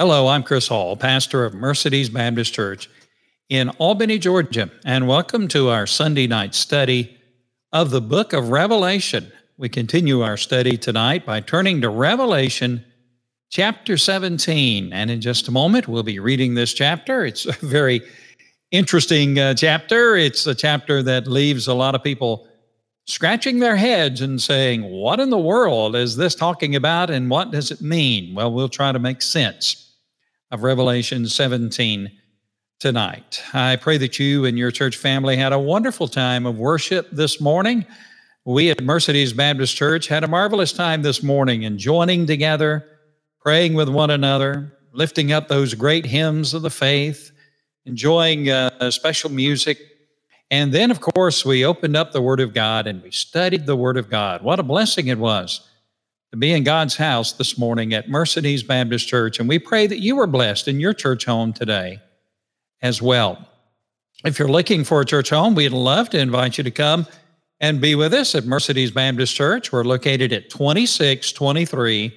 Hello, I'm Chris Hall, pastor of Mercedes Baptist Church in Albany, Georgia, and welcome to our Sunday night study of the book of Revelation. We continue our study tonight by turning to Revelation chapter 17. And in just a moment, we'll be reading this chapter. It's a very interesting uh, chapter. It's a chapter that leaves a lot of people scratching their heads and saying, What in the world is this talking about and what does it mean? Well, we'll try to make sense of Revelation 17 tonight. I pray that you and your church family had a wonderful time of worship this morning. We at Mercedes Baptist Church had a marvelous time this morning in joining together, praying with one another, lifting up those great hymns of the faith, enjoying uh, special music. And then, of course, we opened up the Word of God and we studied the Word of God. What a blessing it was to be in God's house this morning at Mercedes Baptist Church. And we pray that you are blessed in your church home today as well. If you're looking for a church home, we'd love to invite you to come and be with us at Mercedes Baptist Church. We're located at 2623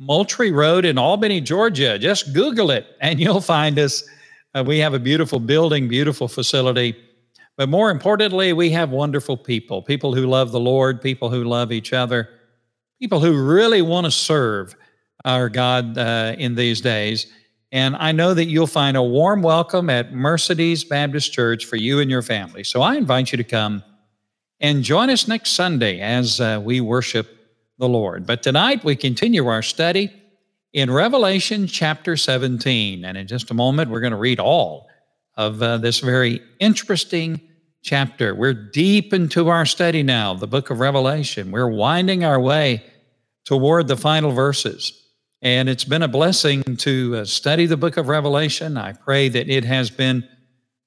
Moultrie Road in Albany, Georgia. Just Google it and you'll find us. Uh, we have a beautiful building, beautiful facility. But more importantly, we have wonderful people people who love the Lord, people who love each other people who really want to serve our God uh, in these days. And I know that you'll find a warm welcome at Mercedes Baptist Church for you and your family. So I invite you to come and join us next Sunday as uh, we worship the Lord. But tonight we continue our study in Revelation chapter 17. And in just a moment, we're going to read all of uh, this very interesting chapter. We're deep into our study now, the book of Revelation. We're winding our way toward the final verses. And it's been a blessing to uh, study the book of Revelation. I pray that it has been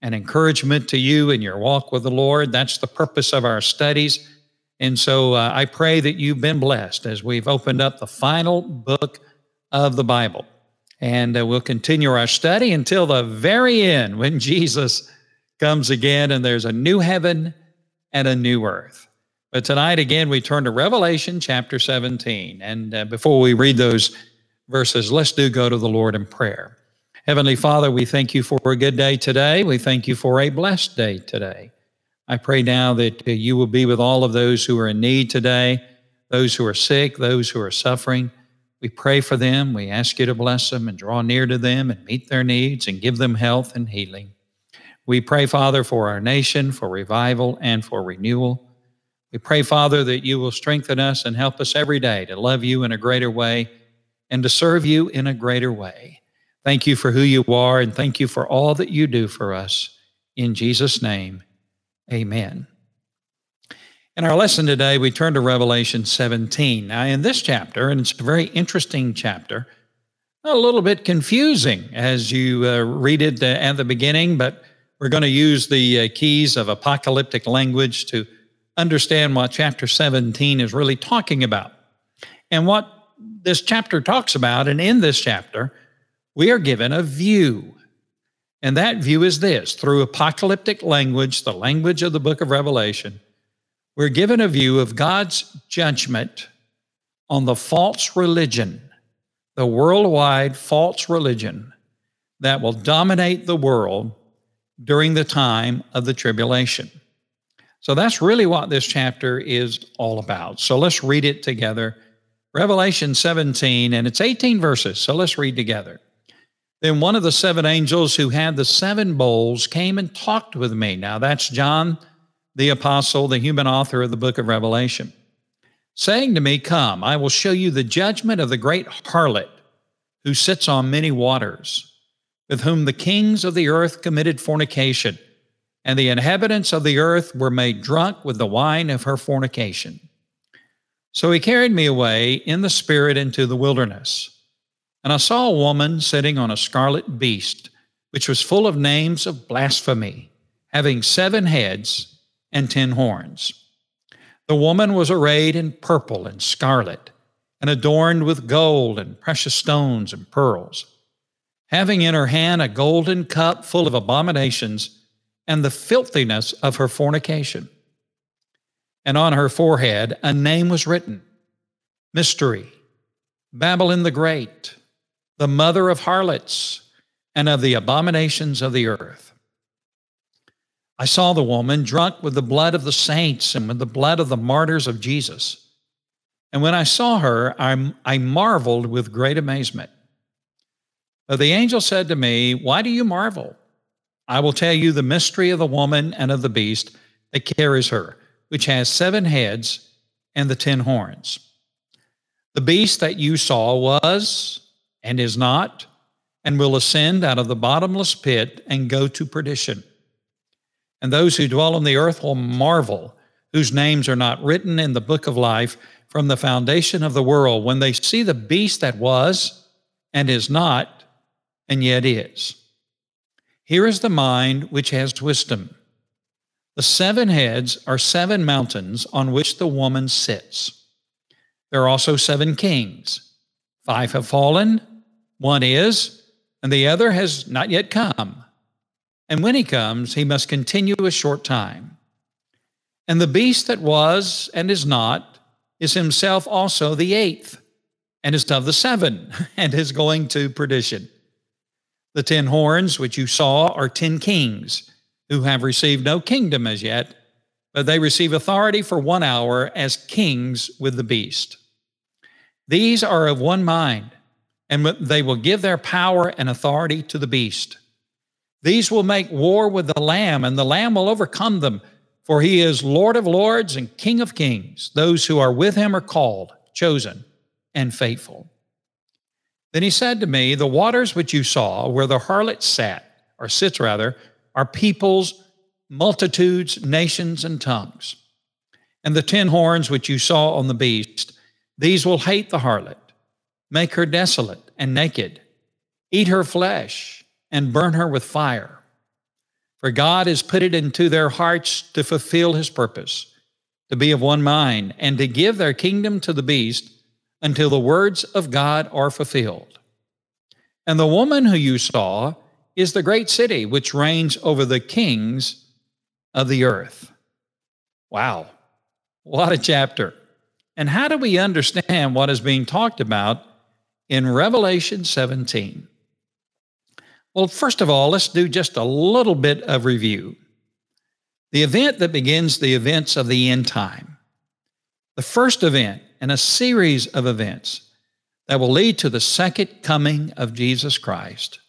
an encouragement to you in your walk with the Lord. That's the purpose of our studies. And so uh, I pray that you've been blessed as we've opened up the final book of the Bible. And uh, we'll continue our study until the very end when Jesus comes again and there's a new heaven and a new earth. But tonight, again, we turn to Revelation chapter 17. And uh, before we read those verses, let's do go to the Lord in prayer. Heavenly Father, we thank you for a good day today. We thank you for a blessed day today. I pray now that uh, you will be with all of those who are in need today, those who are sick, those who are suffering. We pray for them. We ask you to bless them and draw near to them and meet their needs and give them health and healing. We pray, Father, for our nation, for revival and for renewal. We pray, Father, that you will strengthen us and help us every day to love you in a greater way and to serve you in a greater way. Thank you for who you are and thank you for all that you do for us. In Jesus' name, amen. In our lesson today, we turn to Revelation 17. Now, in this chapter, and it's a very interesting chapter, a little bit confusing as you uh, read it uh, at the beginning, but we're going to use the uh, keys of apocalyptic language to understand what chapter 17 is really talking about. And what this chapter talks about, and in this chapter, we are given a view. And that view is this through apocalyptic language, the language of the book of Revelation, we're given a view of God's judgment on the false religion, the worldwide false religion that will dominate the world during the time of the tribulation. So that's really what this chapter is all about. So let's read it together. Revelation 17, and it's 18 verses. So let's read together. Then one of the seven angels who had the seven bowls came and talked with me. Now that's John the apostle, the human author of the book of Revelation, saying to me, Come, I will show you the judgment of the great harlot who sits on many waters with whom the kings of the earth committed fornication, and the inhabitants of the earth were made drunk with the wine of her fornication. So he carried me away in the spirit into the wilderness. And I saw a woman sitting on a scarlet beast, which was full of names of blasphemy, having seven heads and ten horns. The woman was arrayed in purple and scarlet, and adorned with gold and precious stones and pearls having in her hand a golden cup full of abominations and the filthiness of her fornication. And on her forehead a name was written Mystery, Babylon the Great, the mother of harlots and of the abominations of the earth. I saw the woman drunk with the blood of the saints and with the blood of the martyrs of Jesus. And when I saw her, I, I marveled with great amazement. The angel said to me, Why do you marvel? I will tell you the mystery of the woman and of the beast that carries her, which has seven heads and the ten horns. The beast that you saw was and is not, and will ascend out of the bottomless pit and go to perdition. And those who dwell on the earth will marvel, whose names are not written in the book of life from the foundation of the world, when they see the beast that was and is not, and yet is. Here is the mind which has wisdom. The seven heads are seven mountains on which the woman sits. There are also seven kings. Five have fallen, one is, and the other has not yet come. And when he comes, he must continue a short time. And the beast that was and is not is himself also the eighth, and is of the seven, and is going to perdition. The ten horns which you saw are ten kings who have received no kingdom as yet, but they receive authority for one hour as kings with the beast. These are of one mind, and they will give their power and authority to the beast. These will make war with the Lamb, and the Lamb will overcome them, for he is Lord of lords and King of kings. Those who are with him are called, chosen, and faithful. Then he said to me, The waters which you saw, where the harlot sat, or sits rather, are peoples, multitudes, nations, and tongues. And the ten horns which you saw on the beast, these will hate the harlot, make her desolate and naked, eat her flesh, and burn her with fire. For God has put it into their hearts to fulfill his purpose, to be of one mind, and to give their kingdom to the beast until the words of God are fulfilled. And the woman who you saw is the great city which reigns over the kings of the earth. Wow, what a chapter. And how do we understand what is being talked about in Revelation 17? Well, first of all, let's do just a little bit of review. The event that begins the events of the end time, the first event in a series of events that will lead to the second coming of Jesus Christ.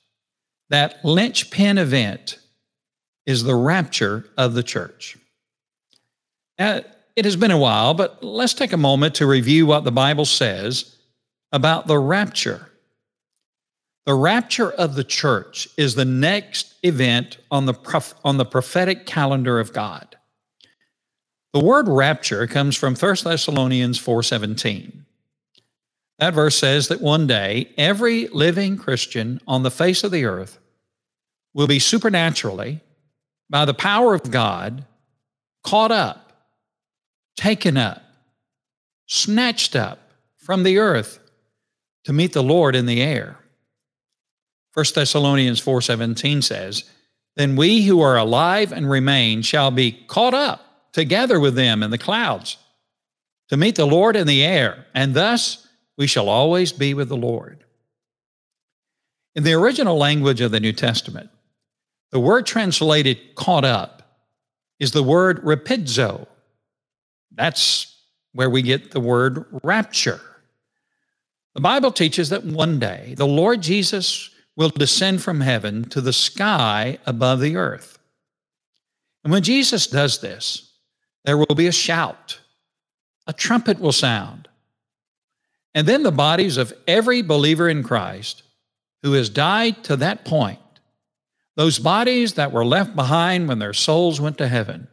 That linchpin event is the rapture of the church. Now, it has been a while, but let's take a moment to review what the Bible says about the rapture. The rapture of the church is the next event on the, prof- on the prophetic calendar of God. The word rapture comes from 1 Thessalonians 4:17. That verse says that one day every living Christian on the face of the earth will be supernaturally by the power of God caught up, taken up, snatched up from the earth to meet the Lord in the air. 1 Thessalonians 4:17 says, "Then we who are alive and remain shall be caught up together with them in the clouds to meet the Lord in the air, and thus we shall always be with the Lord. In the original language of the New Testament, the word translated caught up is the word rapidzo. That's where we get the word rapture. The Bible teaches that one day the Lord Jesus will descend from heaven to the sky above the earth. And when Jesus does this, there will be a shout, a trumpet will sound. And then the bodies of every believer in Christ who has died to that point, those bodies that were left behind when their souls went to heaven,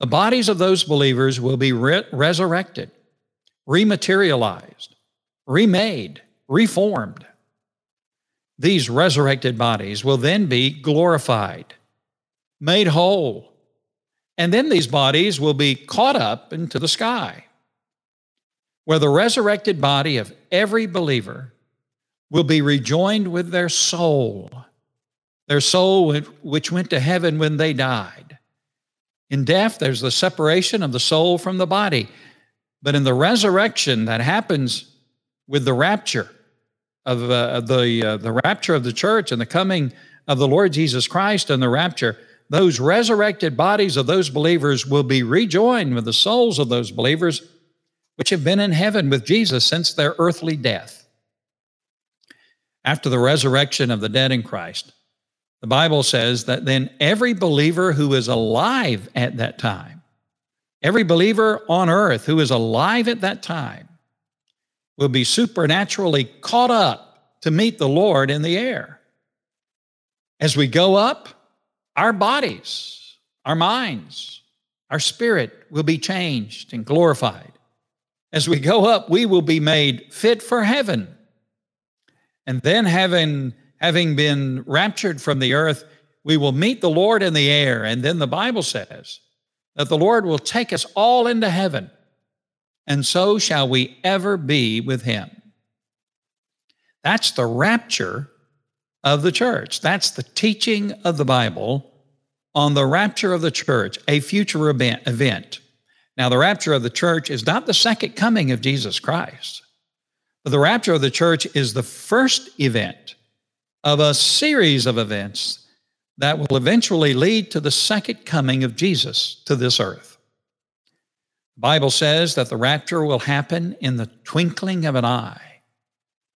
the bodies of those believers will be re- resurrected, rematerialized, remade, reformed. These resurrected bodies will then be glorified, made whole, and then these bodies will be caught up into the sky, where the resurrected body of every believer will be rejoined with their soul, their soul which went to heaven when they died. In death, there's the separation of the soul from the body. But in the resurrection that happens with the rapture, of uh, the uh, the rapture of the church and the coming of the Lord Jesus Christ and the rapture, those resurrected bodies of those believers will be rejoined with the souls of those believers which have been in heaven with Jesus since their earthly death. After the resurrection of the dead in Christ, the Bible says that then every believer who is alive at that time, every believer on earth who is alive at that time, will be supernaturally caught up to meet the Lord in the air. As we go up, our bodies, our minds, our spirit will be changed and glorified. As we go up, we will be made fit for heaven. And then, having, having been raptured from the earth, we will meet the Lord in the air. And then the Bible says that the Lord will take us all into heaven, and so shall we ever be with him. That's the rapture of the church. That's the teaching of the Bible on the rapture of the church, a future event. Now, the rapture of the church is not the second coming of Jesus Christ, but the rapture of the church is the first event of a series of events that will eventually lead to the second coming of Jesus to this earth. The Bible says that the rapture will happen in the twinkling of an eye.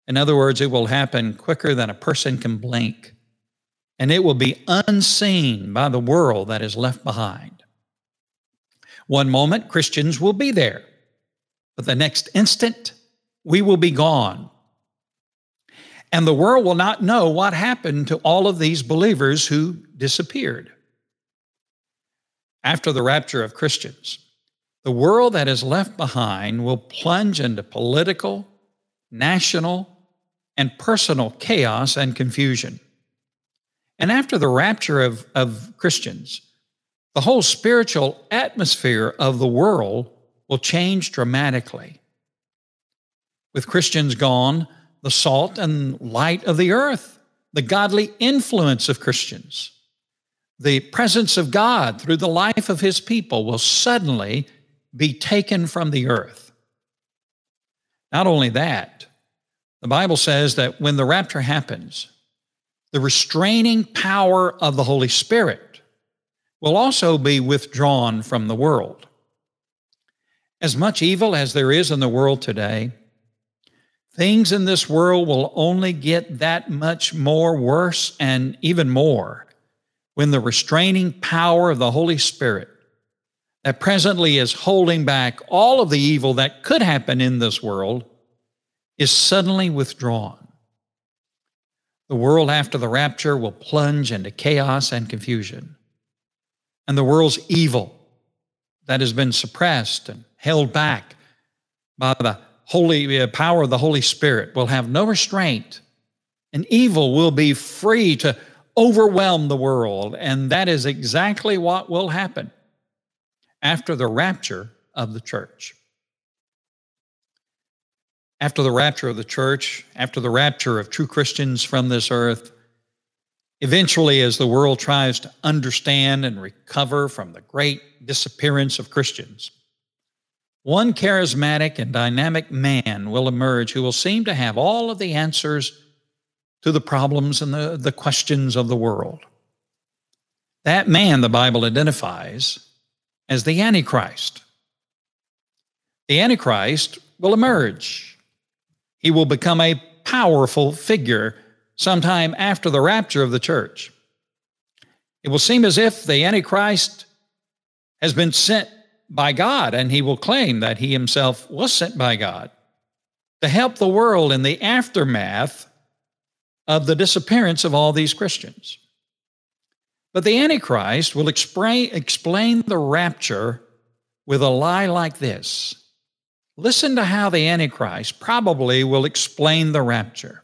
In other words, it will happen quicker than a person can blink, and it will be unseen by the world that is left behind. One moment, Christians will be there, but the next instant, we will be gone. And the world will not know what happened to all of these believers who disappeared. After the rapture of Christians, the world that is left behind will plunge into political, national, and personal chaos and confusion. And after the rapture of, of Christians, the whole spiritual atmosphere of the world will change dramatically. With Christians gone, the salt and light of the earth, the godly influence of Christians, the presence of God through the life of his people will suddenly be taken from the earth. Not only that, the Bible says that when the rapture happens, the restraining power of the Holy Spirit will also be withdrawn from the world. As much evil as there is in the world today, things in this world will only get that much more worse and even more when the restraining power of the Holy Spirit that presently is holding back all of the evil that could happen in this world is suddenly withdrawn. The world after the rapture will plunge into chaos and confusion. And the world's evil that has been suppressed and held back by the holy uh, power of the Holy Spirit will have no restraint, and evil will be free to overwhelm the world. And that is exactly what will happen after the rapture of the church after the rapture of the church, after the rapture of true Christians from this earth, eventually, as the world tries to understand and recover from the great disappearance of Christians, one charismatic and dynamic man will emerge who will seem to have all of the answers to the problems and the, the questions of the world. That man, the Bible identifies as the Antichrist. The Antichrist will emerge he will become a powerful figure sometime after the rapture of the church. It will seem as if the Antichrist has been sent by God, and he will claim that he himself was sent by God to help the world in the aftermath of the disappearance of all these Christians. But the Antichrist will explain, the rapture with a lie like this Listen to how the Antichrist probably will explain the rapture.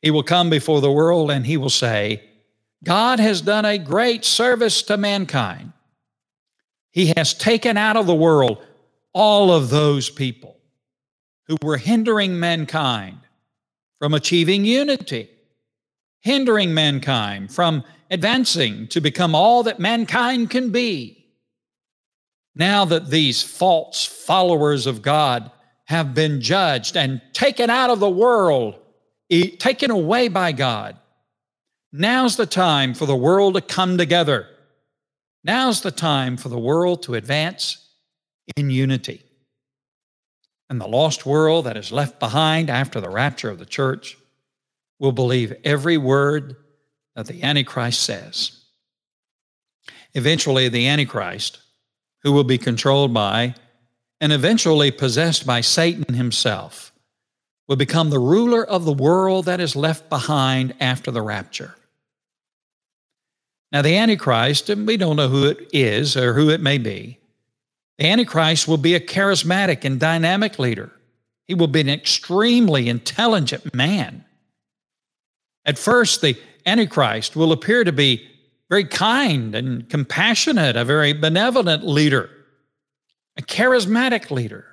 He will come before the world and he will say, God has done a great service to mankind. He has taken out of the world all of those people who were hindering mankind from achieving unity, hindering mankind from advancing to become all that mankind can be. Now that these false followers of God have been judged and taken out of the world, taken away by God. Now's the time for the world to come together. Now's the time for the world to advance in unity. And the lost world that is left behind after the rapture of the church will believe every word that the Antichrist says. Eventually, the Antichrist, who will be controlled by and eventually possessed by Satan himself, will become the ruler of the world that is left behind after the rapture. Now, the Antichrist, and we don't know who it is or who it may be, the Antichrist will be a charismatic and dynamic leader. He will be an extremely intelligent man. At first, the Antichrist will appear to be very kind and compassionate, a very benevolent leader, a charismatic leader.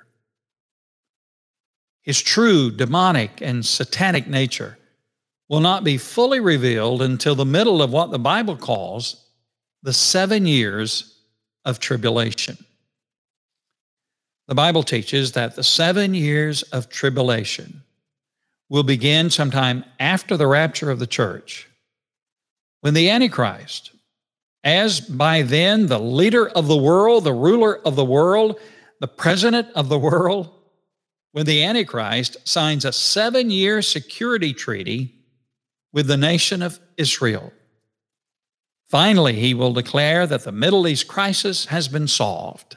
His true demonic and satanic nature will not be fully revealed until the middle of what the Bible calls the seven years of tribulation. The Bible teaches that the seven years of tribulation will begin sometime after the rapture of the church, when the Antichrist, as by then the leader of the world, the ruler of the world, the president of the world, when the Antichrist signs a seven year security treaty with the nation of Israel. Finally, he will declare that the Middle East crisis has been solved.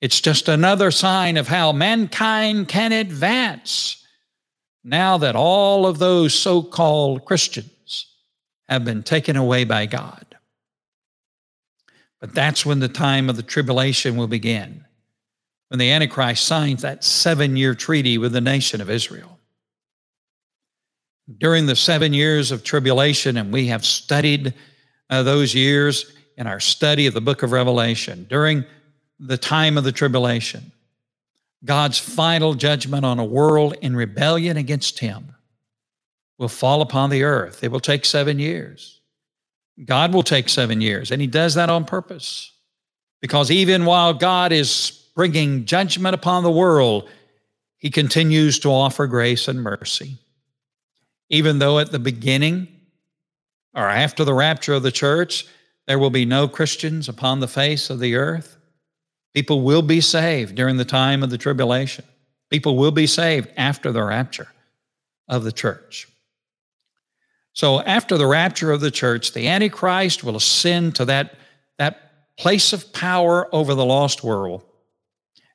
It's just another sign of how mankind can advance now that all of those so called Christians have been taken away by God. But that's when the time of the tribulation will begin, when the Antichrist signs that seven year treaty with the nation of Israel. During the seven years of tribulation, and we have studied uh, those years in our study of the book of Revelation, during the time of the tribulation, God's final judgment on a world in rebellion against Him will fall upon the earth. It will take seven years. God will take seven years, and He does that on purpose. Because even while God is bringing judgment upon the world, He continues to offer grace and mercy. Even though at the beginning or after the rapture of the church, there will be no Christians upon the face of the earth, People will be saved during the time of the tribulation. People will be saved after the rapture of the church. So, after the rapture of the church, the Antichrist will ascend to that, that place of power over the lost world.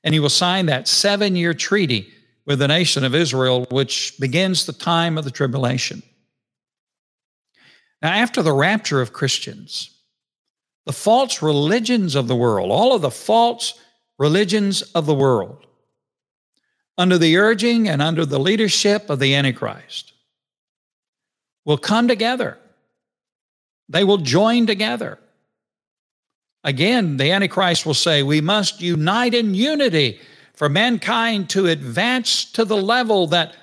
And he will sign that seven year treaty with the nation of Israel, which begins the time of the tribulation. Now, after the rapture of Christians, the false religions of the world, all of the false religions of the world, under the urging and under the leadership of the Antichrist, will come together. They will join together. Again, the Antichrist will say, We must unite in unity for mankind to advance to the level that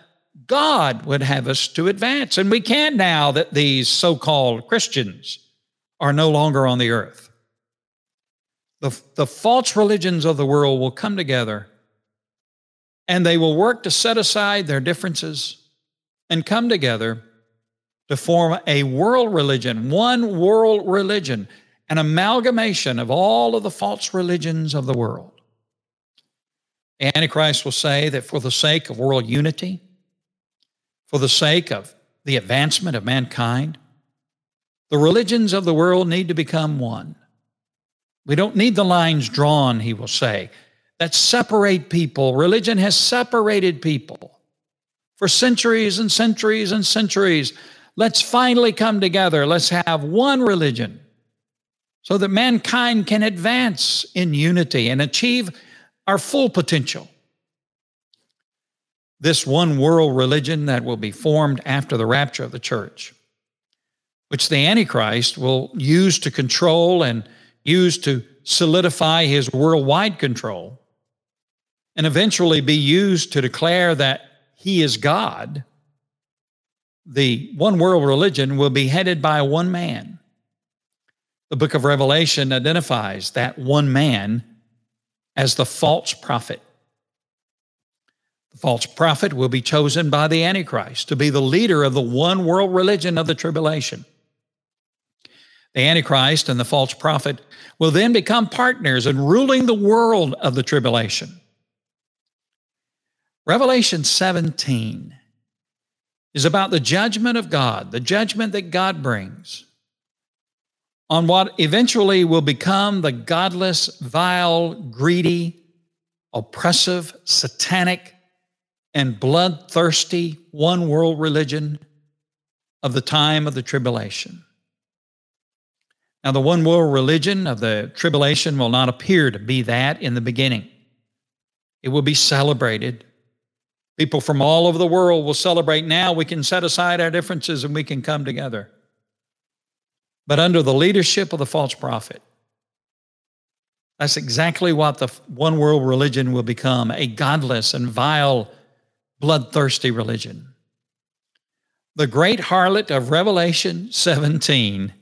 God would have us to advance. And we can now that these so called Christians are no longer on the earth. The, the false religions of the world will come together and they will work to set aside their differences and come together to form a world religion, one world religion, an amalgamation of all of the false religions of the world. Antichrist will say that for the sake of world unity, for the sake of the advancement of mankind, the religions of the world need to become one. We don't need the lines drawn, he will say, that separate people. Religion has separated people for centuries and centuries and centuries. Let's finally come together. Let's have one religion so that mankind can advance in unity and achieve our full potential. This one world religion that will be formed after the rapture of the church which the Antichrist will use to control and use to solidify his worldwide control, and eventually be used to declare that he is God, the one world religion will be headed by one man. The book of Revelation identifies that one man as the false prophet. The false prophet will be chosen by the Antichrist to be the leader of the one world religion of the tribulation. The Antichrist and the false prophet will then become partners in ruling the world of the tribulation. Revelation 17 is about the judgment of God, the judgment that God brings on what eventually will become the godless, vile, greedy, oppressive, satanic, and bloodthirsty one world religion of the time of the tribulation. Now, the one world religion of the tribulation will not appear to be that in the beginning. It will be celebrated. People from all over the world will celebrate now. We can set aside our differences and we can come together. But under the leadership of the false prophet, that's exactly what the one world religion will become a godless and vile, bloodthirsty religion. The great harlot of Revelation 17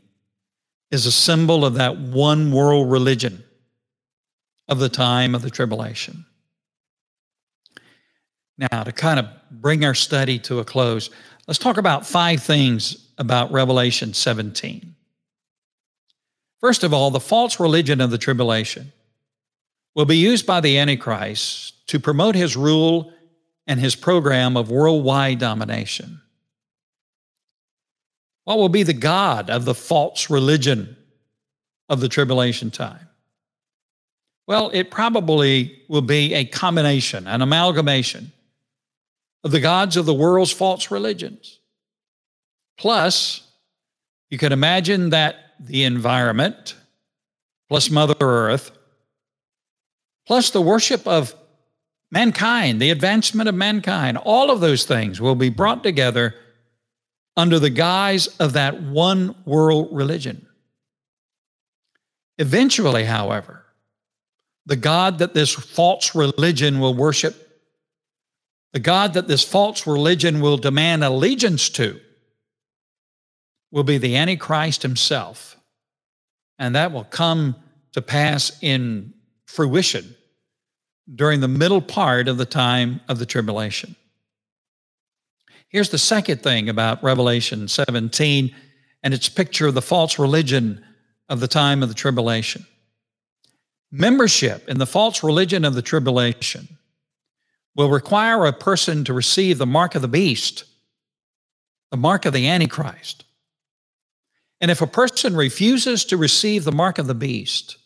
is a symbol of that one world religion of the time of the tribulation. Now, to kind of bring our study to a close, let's talk about five things about Revelation 17. First of all, the false religion of the tribulation will be used by the Antichrist to promote his rule and his program of worldwide domination. What will be the God of the false religion of the tribulation time? Well, it probably will be a combination, an amalgamation of the gods of the world's false religions. Plus, you can imagine that the environment, plus Mother Earth, plus the worship of mankind, the advancement of mankind, all of those things will be brought together under the guise of that one world religion. Eventually, however, the God that this false religion will worship, the God that this false religion will demand allegiance to, will be the Antichrist himself. And that will come to pass in fruition during the middle part of the time of the tribulation. Here's the second thing about Revelation 17 and its picture of the false religion of the time of the tribulation. Membership in the false religion of the tribulation will require a person to receive the mark of the beast, the mark of the Antichrist. And if a person refuses to receive the mark of the beast,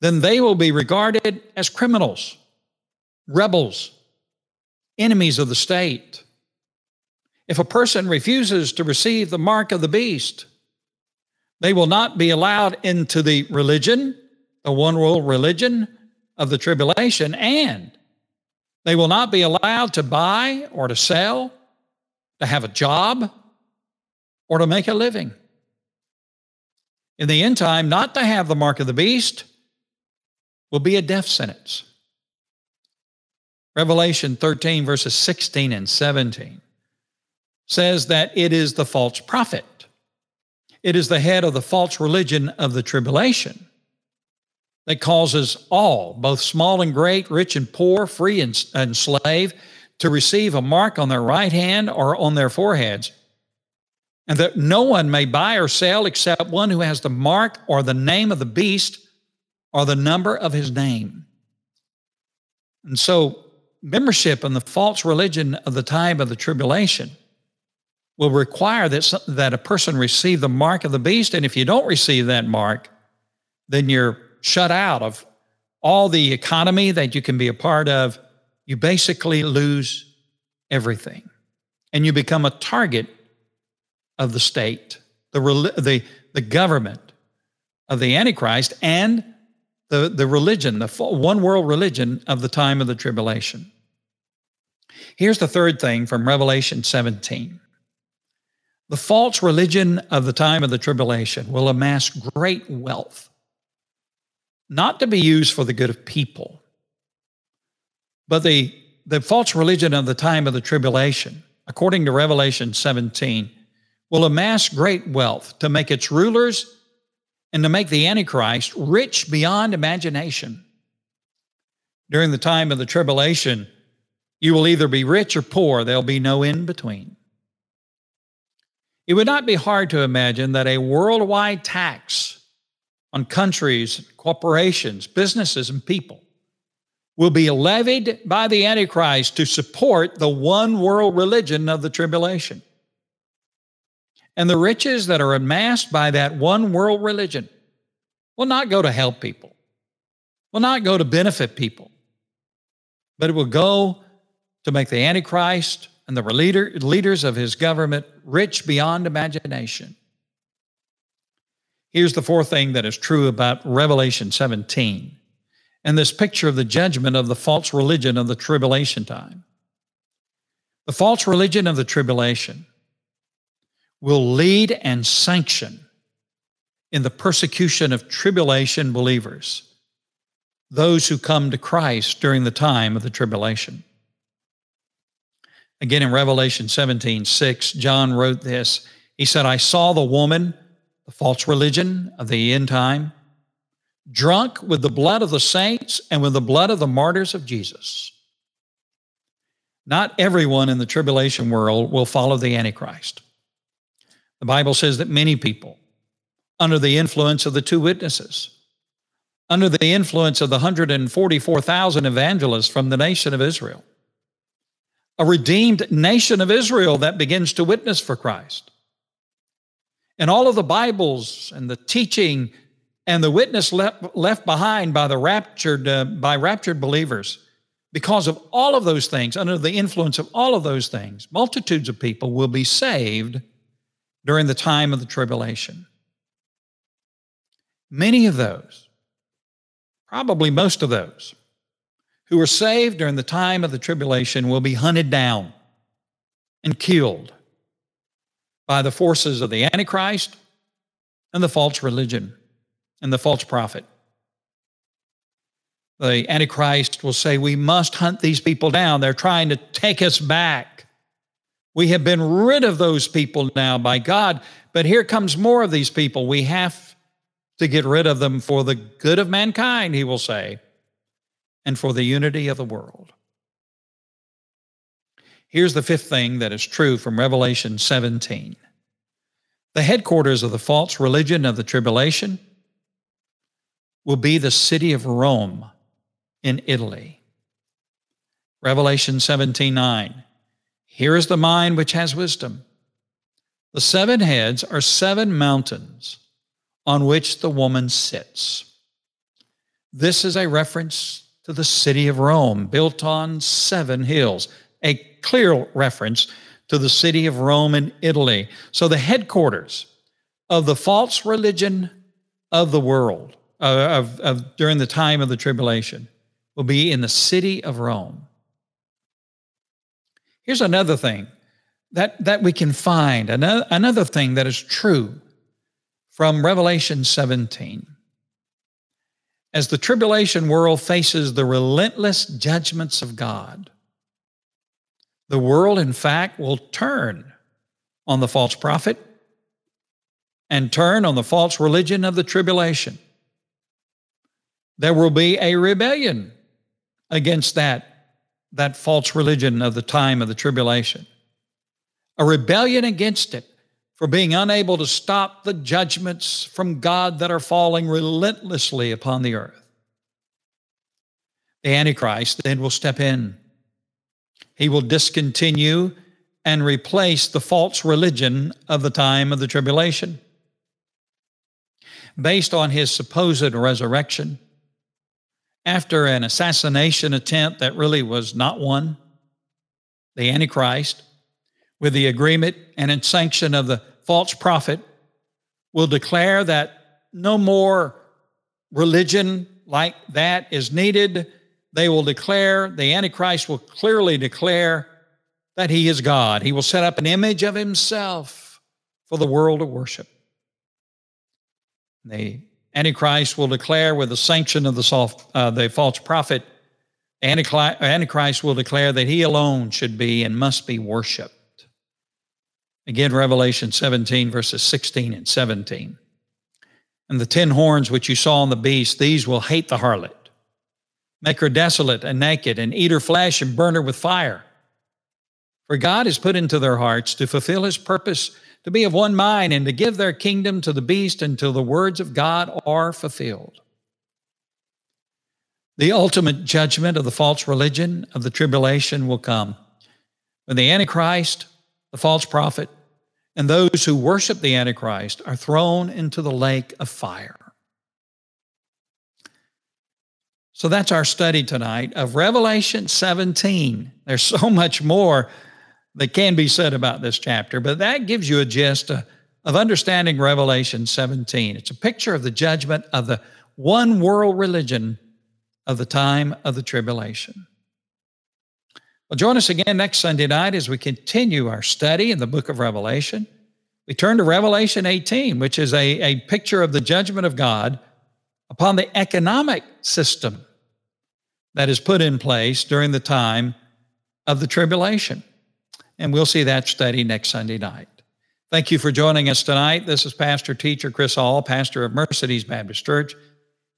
then they will be regarded as criminals, rebels, enemies of the state. If a person refuses to receive the mark of the beast, they will not be allowed into the religion, the one world religion of the tribulation, and they will not be allowed to buy or to sell, to have a job, or to make a living. In the end time, not to have the mark of the beast will be a death sentence. Revelation 13, verses 16 and 17 says that it is the false prophet. It is the head of the false religion of the tribulation that causes all, both small and great, rich and poor, free and, and slave, to receive a mark on their right hand or on their foreheads, and that no one may buy or sell except one who has the mark or the name of the beast or the number of his name. And so, membership in the false religion of the time of the tribulation will require that, that a person receive the mark of the beast. And if you don't receive that mark, then you're shut out of all the economy that you can be a part of. You basically lose everything. And you become a target of the state, the, the, the government of the Antichrist, and the, the religion, the one world religion of the time of the tribulation. Here's the third thing from Revelation 17 the false religion of the time of the tribulation will amass great wealth, not to be used for the good of people, but the, the false religion of the time of the tribulation, according to Revelation 17, will amass great wealth to make its rulers and to make the Antichrist rich beyond imagination. During the time of the tribulation, You will either be rich or poor, there'll be no in between. It would not be hard to imagine that a worldwide tax on countries, corporations, businesses, and people will be levied by the Antichrist to support the one world religion of the tribulation. And the riches that are amassed by that one world religion will not go to help people, will not go to benefit people, but it will go to make the Antichrist and the leader, leaders of his government rich beyond imagination. Here's the fourth thing that is true about Revelation 17 and this picture of the judgment of the false religion of the tribulation time. The false religion of the tribulation will lead and sanction in the persecution of tribulation believers, those who come to Christ during the time of the tribulation. Again, in Revelation 17 6, John wrote this. He said, I saw the woman, the false religion of the end time, drunk with the blood of the saints and with the blood of the martyrs of Jesus. Not everyone in the tribulation world will follow the Antichrist. The Bible says that many people, under the influence of the two witnesses, under the influence of the 144,000 evangelists from the nation of Israel, a redeemed nation of Israel that begins to witness for Christ. And all of the Bibles and the teaching and the witness left, left behind by the raptured uh, by raptured believers because of all of those things under the influence of all of those things multitudes of people will be saved during the time of the tribulation. Many of those probably most of those who are saved during the time of the tribulation will be hunted down and killed by the forces of the Antichrist and the false religion and the false prophet. The Antichrist will say, We must hunt these people down. They're trying to take us back. We have been rid of those people now by God, but here comes more of these people. We have to get rid of them for the good of mankind, he will say and for the unity of the world. Here's the fifth thing that is true from Revelation 17. The headquarters of the false religion of the tribulation will be the city of Rome in Italy. Revelation 17 9. Here is the mind which has wisdom. The seven heads are seven mountains on which the woman sits. This is a reference to the city of Rome, built on seven hills, a clear reference to the city of Rome in Italy. So, the headquarters of the false religion of the world uh, of, of, during the time of the tribulation will be in the city of Rome. Here's another thing that, that we can find, another, another thing that is true from Revelation 17 as the tribulation world faces the relentless judgments of God. The world, in fact, will turn on the false prophet and turn on the false religion of the tribulation. There will be a rebellion against that, that false religion of the time of the tribulation, a rebellion against it for being unable to stop the judgments from God that are falling relentlessly upon the earth. The Antichrist then will step in. He will discontinue and replace the false religion of the time of the tribulation. Based on his supposed resurrection, after an assassination attempt that really was not one, the Antichrist, with the agreement and sanction of the false prophet will declare that no more religion like that is needed. They will declare, the Antichrist will clearly declare that he is God. He will set up an image of himself for the world to worship. The Antichrist will declare, with the sanction of the, soft, uh, the false prophet, Antichrist will declare that he alone should be and must be worshiped. Again, Revelation 17, verses 16 and 17. And the ten horns which you saw on the beast, these will hate the harlot, make her desolate and naked, and eat her flesh and burn her with fire. For God has put into their hearts to fulfill his purpose to be of one mind and to give their kingdom to the beast until the words of God are fulfilled. The ultimate judgment of the false religion of the tribulation will come when the Antichrist, the false prophet, and those who worship the Antichrist are thrown into the lake of fire. So that's our study tonight of Revelation 17. There's so much more that can be said about this chapter, but that gives you a gist of understanding Revelation 17. It's a picture of the judgment of the one world religion of the time of the tribulation. Well, join us again next Sunday night as we continue our study in the book of Revelation. We turn to Revelation 18, which is a, a picture of the judgment of God upon the economic system that is put in place during the time of the tribulation. And we'll see that study next Sunday night. Thank you for joining us tonight. This is Pastor Teacher Chris Hall, pastor of Mercedes Baptist Church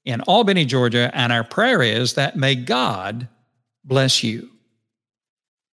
in Albany, Georgia. And our prayer is that may God bless you.